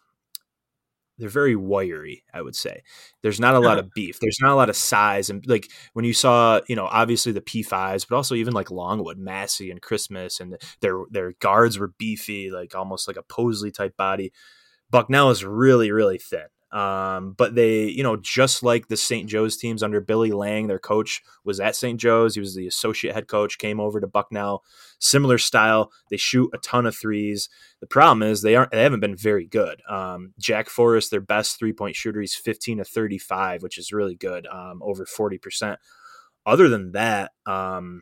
they're very wiry. I would say there's not a lot uh-huh. of beef. There's not a lot of size, and like when you saw, you know, obviously the P5s, but also even like Longwood, Massey, and Christmas, and their their guards were beefy, like almost like a Posley type body. Bucknell is really really thin. Um, but they, you know, just like the St. Joe's teams under Billy Lange, their coach was at St. Joe's. He was the associate head coach, came over to Bucknell. Similar style. They shoot a ton of threes. The problem is they aren't. They haven't been very good. Um, Jack Forrest, their best three point shooter, he's fifteen to thirty five, which is really good, um, over forty percent. Other than that, um,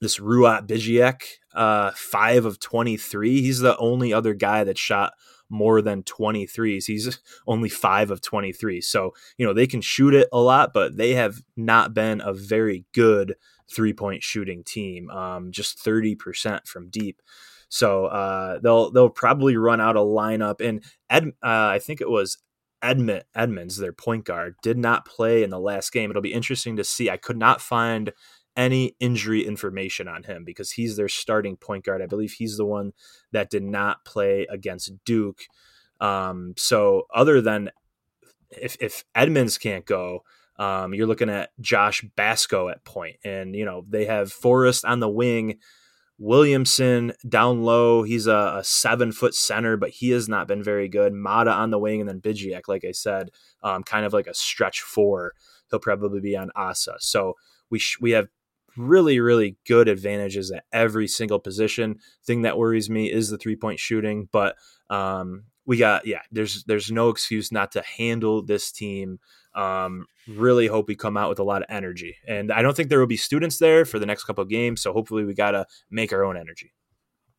this Ruot Bijiek, uh, five of 23. He's the only other guy that shot more than 23s. He's only five of 23. So, you know, they can shoot it a lot, but they have not been a very good three point shooting team, um, just 30% from deep. So uh, they'll they'll probably run out a lineup. And Ed, uh, I think it was Edmund Edmonds, their point guard, did not play in the last game. It'll be interesting to see. I could not find any injury information on him because he's their starting point guard. I believe he's the one that did not play against Duke. Um, so other than if if Edmonds can't go, um, you're looking at Josh Bascoe at point, and you know they have Forrest on the wing, Williamson down low. He's a, a seven foot center, but he has not been very good. Mata on the wing, and then Bijiek, like I said, um, kind of like a stretch four. He'll probably be on Asa. So we sh- we have really, really good advantages at every single position. Thing that worries me is the three point shooting, but um, we got yeah. There's there's no excuse not to handle this team. Um, really hope we come out with a lot of energy, and I don't think there will be students there for the next couple of games. So hopefully we got to make our own energy.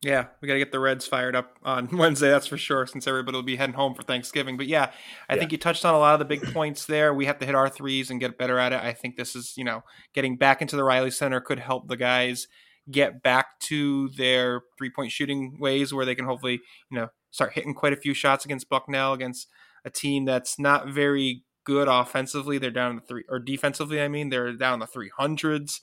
Yeah, we got to get the Reds fired up on Wednesday, that's for sure, since everybody will be heading home for Thanksgiving. But yeah, I yeah. think you touched on a lot of the big points there. We have to hit our threes and get better at it. I think this is, you know, getting back into the Reilly Center could help the guys get back to their three point shooting ways where they can hopefully, you know, start hitting quite a few shots against Bucknell, against a team that's not very good offensively. They're down the three, or defensively, I mean, they're down the 300s.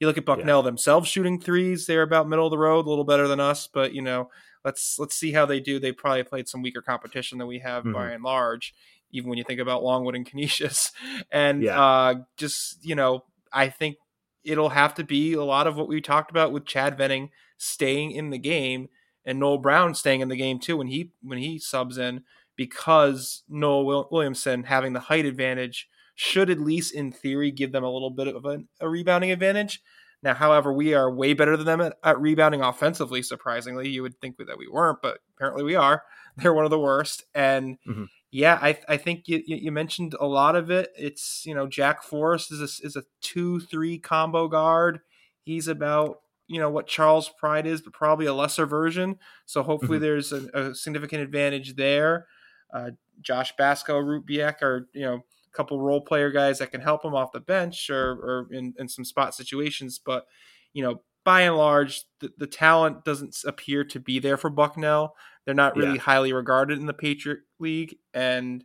You look at Bucknell yeah. themselves shooting threes; they're about middle of the road, a little better than us. But you know, let's let's see how they do. They probably played some weaker competition than we have mm-hmm. by and large. Even when you think about Longwood and Canisius, and yeah. uh, just you know, I think it'll have to be a lot of what we talked about with Chad Venning staying in the game and Noel Brown staying in the game too when he when he subs in because Noel Williamson having the height advantage should at least in theory give them a little bit of a, a rebounding advantage. Now, however, we are way better than them at, at, rebounding offensively. Surprisingly, you would think that we weren't, but apparently we are. They're one of the worst. And mm-hmm. yeah, I, I think you, you mentioned a lot of it. It's you know Jack Forrest is a, is a two three combo guard. He's about you know what Charles Pride is, but probably a lesser version. So hopefully mm-hmm. there's a, a, significant advantage there. Uh, Josh Bascoe, Ruot Bijiek are you know couple role player guys that can help him off the bench or, or in, in some spot situations. But, you know, by and large, the, the talent doesn't appear to be there for Bucknell. They're not really yeah. highly regarded in the Patriot League. And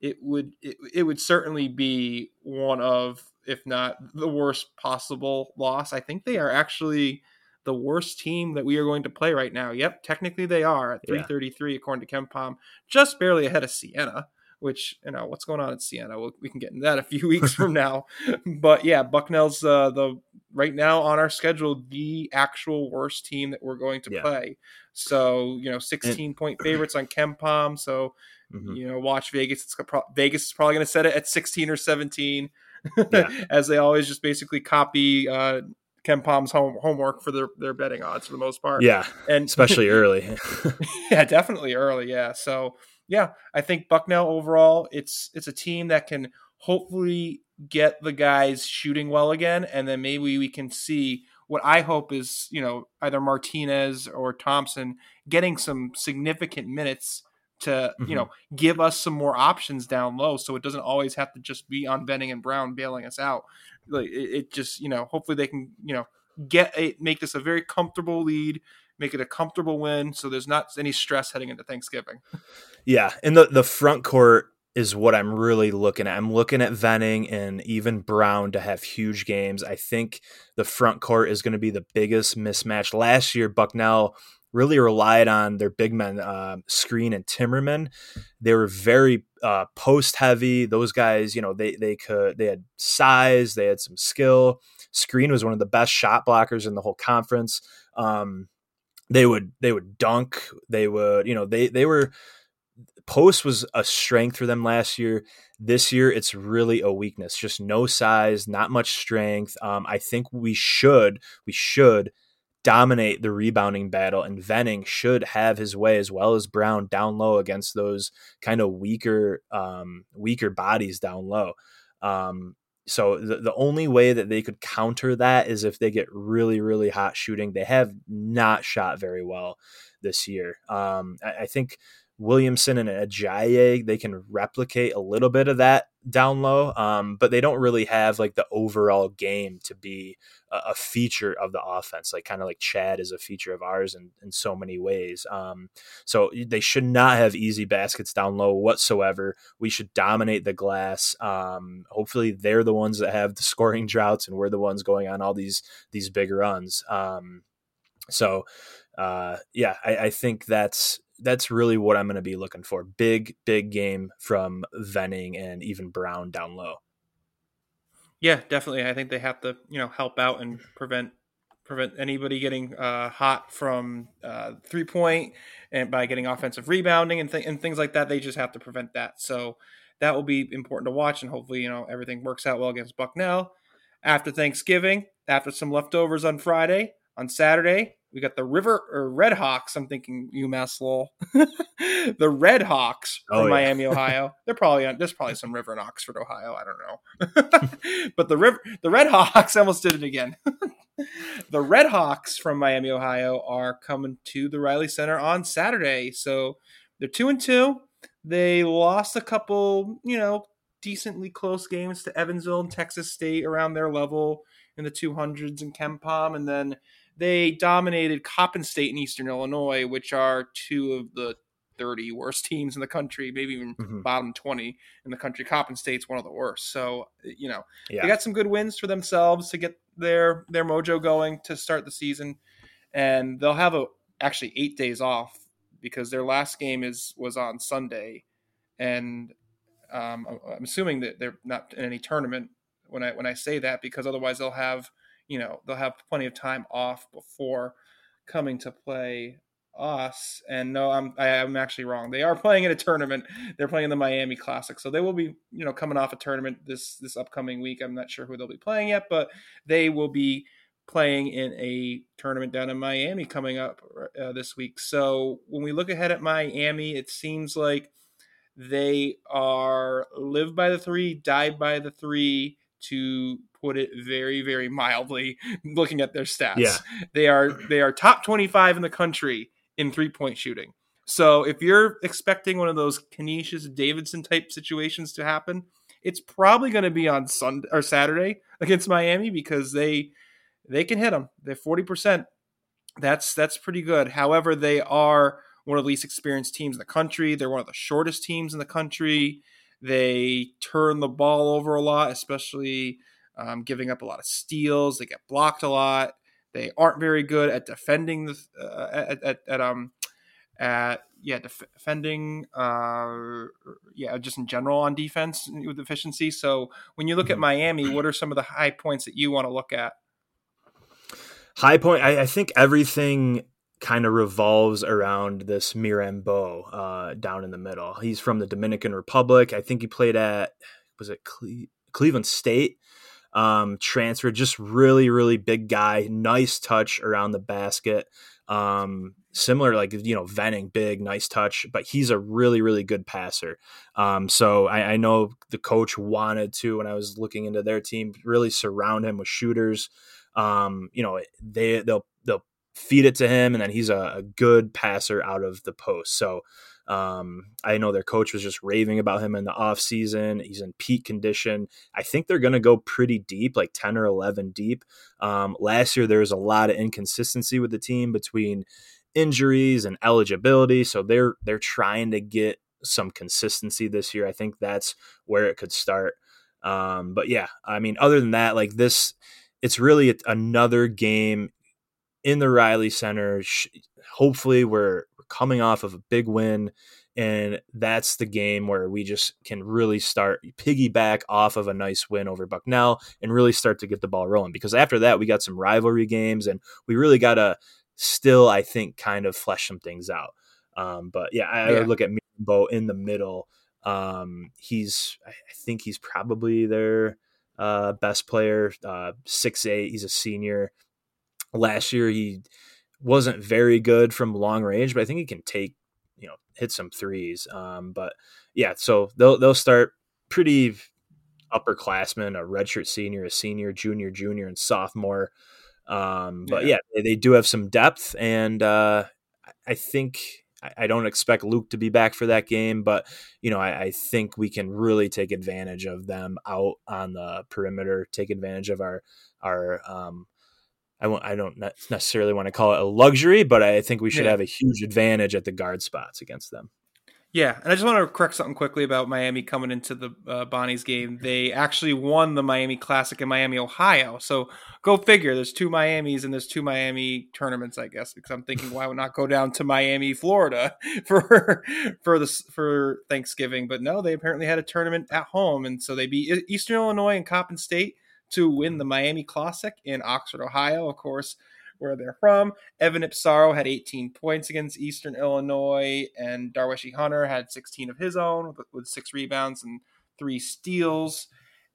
it would it, it would certainly be one of, if not the worst possible loss. I think they are actually the worst team that we are going to play right now. Yep, technically they are at 333 yeah. according to KenPom, just barely ahead of Siena which you know what's going on at Siena. We'll, we can get into that a few weeks from now. But yeah, Bucknell's uh, the right now on our schedule the actual worst team that we're going to yeah. play. So you know, sixteen and, point favorites on KenPom. So mm-hmm. you know, watch Vegas. It's pro- Vegas is probably going to set it at sixteen or seventeen, yeah. as they always just basically copy. Uh, KenPom's home, homework for their, their betting odds for the most part. Yeah, and especially early. yeah, definitely early. Yeah, so yeah, I think Bucknell overall, it's it's a team that can hopefully get the guys shooting well again, and then maybe we can see what I hope is you know either Martinez or Thompson getting some significant minutes to mm-hmm. you know give us some more options down low, so it doesn't always have to just be on Venning and Brown bailing us out. Like it, it just you know hopefully they can you know get a make this a very comfortable lead make it a comfortable win so there's not any stress heading into Thanksgiving. Yeah, and the the front court is what I'm really looking at. I'm looking at Venning and even Brown to have huge games. I think the front court is going to be the biggest mismatch. Last year, Bucknell really relied on their big men, uh, Screen and Timmerman. They were very uh, post heavy. Those guys, you know, they they could they had size, they had some skill. Screen was one of the best shot blockers in the whole conference. Um, they would they would dunk. They would you know they they were post was a strength for them last year. This year, it's really a weakness. Just no size, not much strength. Um, I think we should we should dominate the rebounding battle, and Venning should have his way as well as Brown down low against those kind of weaker um, weaker bodies down low. Um, so the, the only way that they could counter that is if they get really really hot shooting. They have not shot very well this year. Um, I, I, think williamson and ajayi they can replicate a little bit of that down low um, but they don't really have like the overall game to be a, feature of the offense, like kind of like Chad is a feature of ours in, in so many ways. Um, so they should not have easy baskets down low whatsoever. We should dominate the glass. Um, hopefully, they're the ones that have the scoring droughts, and we're the ones going on all these these big runs. Um, so, uh, yeah, I, I think that's that's really what I'm going to be looking for. Big, big game from Venning and even Brown down low. Yeah, definitely. I think they have to, you know, help out and prevent prevent anybody getting uh, hot from uh, three point and by getting offensive rebounding and, th- and things like that. They just have to prevent that. So that will be important to watch, and hopefully, you know, everything works out well against Bucknell. After Thanksgiving, after some leftovers on Friday, on Saturday, we got the River or Red Hawks. I'm thinking UMass Lowell. the Red Hawks from oh, yeah. Miami, Ohio. They're probably on, there's probably some river in Oxford, Ohio. I don't know. but the river the Red Hawks I almost did it again. the Red Hawks from Miami, Ohio are coming to the Reilly Center on Saturday. So they're two and two. They lost a couple, you know, decently close games to Evansville and Texas State around their level in the 200s and KenPom, and then they dominated Coppin State and Eastern Illinois, which are two of the 30 worst teams in the country, maybe even mm-hmm. bottom 20 in the country. Coppin State's one of the worst. So, you know, yeah. they got some good wins for themselves to get their their mojo going to start the season. And they'll have a actually 8 days off because their last game is was on Sunday and um, I'm assuming that they're not in any tournament when I when I say that because otherwise they'll have you know they'll have plenty of time off before coming to play us. And no, I'm I, am i am actually wrong. They are playing in a tournament. They're playing the Miami Classic, so they will be you know coming off a tournament this this upcoming week. I'm not sure who they'll be playing yet, but they will be playing in a tournament down in Miami coming up uh, this week. So when we look ahead at Miami, it seems like they are live by the three, die by the three to put it very very mildly looking at their stats. Yeah. they are they are top 25 in the country in three point shooting. So if you're expecting one of those Canisius Davidson type situations to happen it's probably going to be on Sunday or Saturday against Miami because they they can hit them they're 40% that's that's pretty good. However they are one of the least experienced teams in the country. They're one of the shortest teams in the country. They turn the ball over a lot, especially um, giving up a lot of steals. They get blocked a lot. They aren't very good at defending the uh, at, at, at, um at yeah defending uh yeah just in general on defense with efficiency. So when you look at mm-hmm. Miami, what are some of the high points that you want to look at? High point. I, I think everything kind of revolves around this Mirambeaux uh, down in the middle. He's from the Dominican Republic. I think he played at was it Cle- Cleveland State. Um, transfer, just really, really big guy. Nice touch around the basket. Um, similar, like you know, Venning, big, nice touch, but he's a really, really good passer. Um, so I, I know the coach wanted to, when I was looking into their team, really surround him with shooters. Um, you know, they they'll they'll feed it to him, and then he's a, a good passer out of the post. So um, I know their coach was just raving about him in the offseason. He's in peak condition. I think they're going to go pretty deep, like 10 or 11 deep. Um, last year, there was a lot of inconsistency with the team between injuries and eligibility. So they're they're trying to get some consistency this year. I think that's where it could start. Um, but yeah, I mean, other than that, like this, it's really another game in the Reilly Center. Hopefully, we're, we're coming off of a big win, and that's the game where we just can really start piggyback off of a nice win over Bucknell and really start to get the ball rolling. Because after that, we got some rivalry games, and we really got to still, I think, kind of flesh some things out. Um, but yeah, I, yeah. I look at Bo in the middle. Um, he's, I think he's probably their uh, best player, uh, six eight. He's a senior. Last year he wasn't very good from long range, but I think he can take you know hit some threes. Um, but yeah, so they'll they'll start pretty upperclassmen, a redshirt senior, a senior, junior, junior, and sophomore. Um, but yeah. yeah. they do have some depth, and uh, I think I don't expect Luke to be back for that game, but you know, I, I, think we can really take advantage of them out on the perimeter, take advantage of our our um, I won't, I don't necessarily want to call it a luxury, but I think we should yeah. have a huge advantage at the guard spots against them. Yeah, and I just want to correct something quickly about Miami coming into the uh, Bonnie's game. They actually won the Miami Classic in Miami, Ohio. So go figure. There's two Miamis and there's two Miami tournaments, I guess. Because I'm thinking, why would not go down to Miami, Florida for for the for Thanksgiving? But no, they apparently had a tournament at home, and so they beat Eastern Illinois and Coppin State to win the Miami Classic in Oxford, Ohio. Of course, where they're from. Evan Ipsaro had 18 points against Eastern Illinois, and Darweshi Hunter had 16 of his own with, with six rebounds and three steals.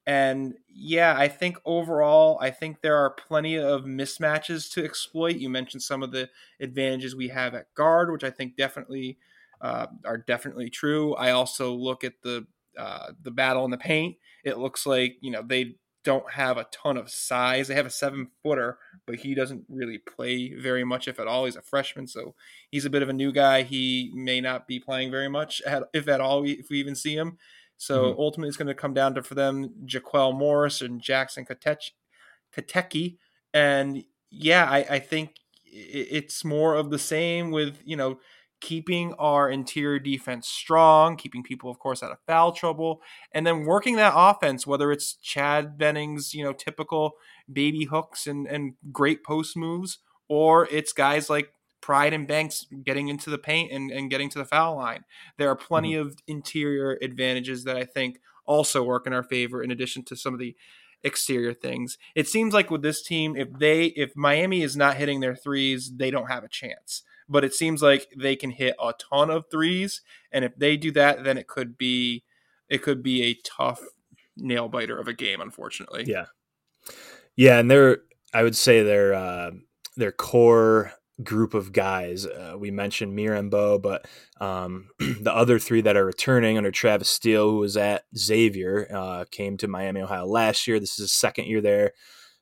And yeah, I think overall, I think there are plenty of mismatches to exploit. You mentioned some of the advantages we have at guard, which I think definitely uh, are definitely true. I also look at the uh, the battle in the paint. It looks like you know they don't have a ton of size. They have a seven footer, but he doesn't really play very much, if at all. He's a freshman, so he's a bit of a new guy. He may not be playing very much, if at all, if we even see him. So mm-hmm. ultimately, it's going to come down to for them Jaquel Morris and Jackson Kateki. And yeah, I, I think it's more of the same with you know keeping our interior defense strong, keeping people, of course, out of foul trouble, and then working that offense, whether it's Chad Venning's, you know, typical baby hooks and, and great post moves, or it's guys like Pride and Banks getting into the paint and, and getting to the foul line. There are plenty mm-hmm. of interior advantages that I think also work in our favor, in addition to some of the exterior things. It seems like with this team, if they if Miami is not hitting their threes, they don't have a chance but it seems like they can hit a ton of threes, and if they do that, then it could be it could be a tough nail biter of a game. Unfortunately, yeah, yeah, and they're I would say their uh, their core group of guys. Uh, we mentioned Mirambeaux, but um, the other three that are returning under Travis Steele, who was at Xavier, uh, came to Miami, Ohio last year. This is his second year there.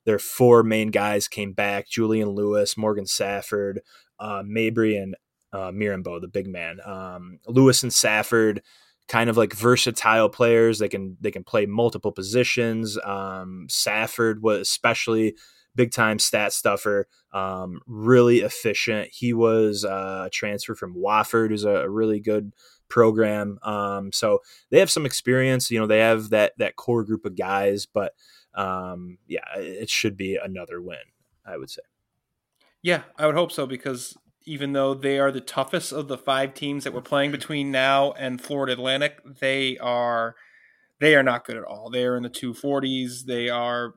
Their four main guys came back: Julian Lewis, Morgan Safford, uh, Mabry and uh, Mirambeaux, the big man. Um, Lewis and Safford, kind of like versatile players. They can they can play multiple positions. Um, Safford was especially big time stat stuffer, um, really efficient. He was uh, a transfer from Wofford, who's a, a really good program. Um, so they have some experience. You know, they have that that core group of guys, but um, yeah, it should be another win. I would say. Yeah, I would hope so because even though they are the toughest of the five teams that we're playing between now and Florida Atlantic, they are they are not good at all. They are in the 240s. They are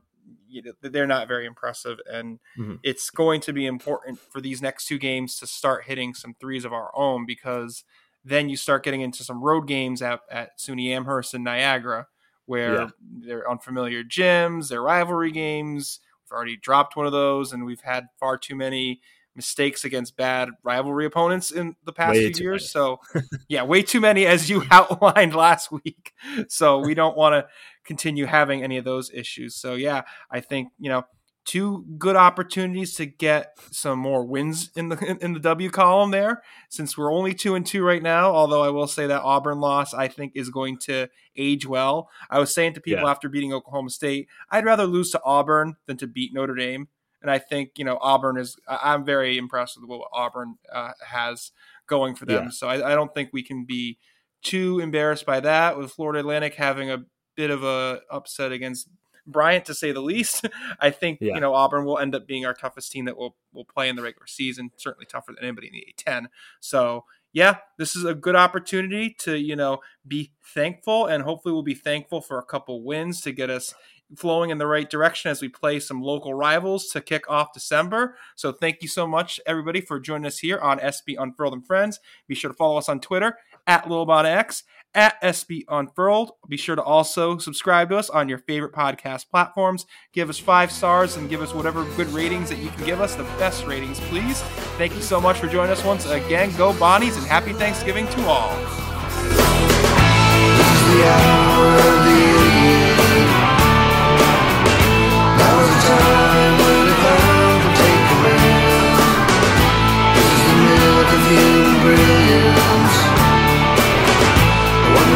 you know, they're not very impressive and mm-hmm. it's going to be important for these next two games to start hitting some threes of our own because then you start getting into some road games at, at SUNY Amherst and Niagara where yeah. they're unfamiliar gyms, they're rivalry games already dropped one of those, and we've had far too many mistakes against bad rivalry opponents in the past way few years. So, yeah, way too many, as you outlined last week. So, we don't want to continue having any of those issues. So, yeah, I think, you know, two good opportunities to get some more wins in the in the W column there. Since we're only two and two right now, although I will say that Auburn loss I think is going to age well. I was saying to people yeah. after beating Oklahoma State, I'd rather lose to Auburn than to beat Notre Dame. And I think you know Auburn is. I'm very impressed with what Auburn uh, has going for them. Yeah. So I, I don't think we can be too embarrassed by that. With Florida Atlantic having a bit of a upset against Bryant to say the least. I think yeah. you know Auburn will end up being our toughest team that will will play in the regular season. Certainly tougher than anybody in the A10. So yeah, this is a good opportunity to you know be thankful, and hopefully we'll be thankful for a couple wins to get us flowing in the right direction as we play some local rivals to kick off December. So thank you so much, everybody, for joining us here on SB Unfurled and Friends. Be sure to follow us on Twitter at LilBotX at SB Unfurled. Be sure to also subscribe to us on your favorite podcast platforms. Give us five stars and give us whatever good ratings that you can give us. The best ratings, please. Thank you so much for joining us once again. Go Bonnies and happy Thanksgiving to all.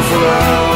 for us.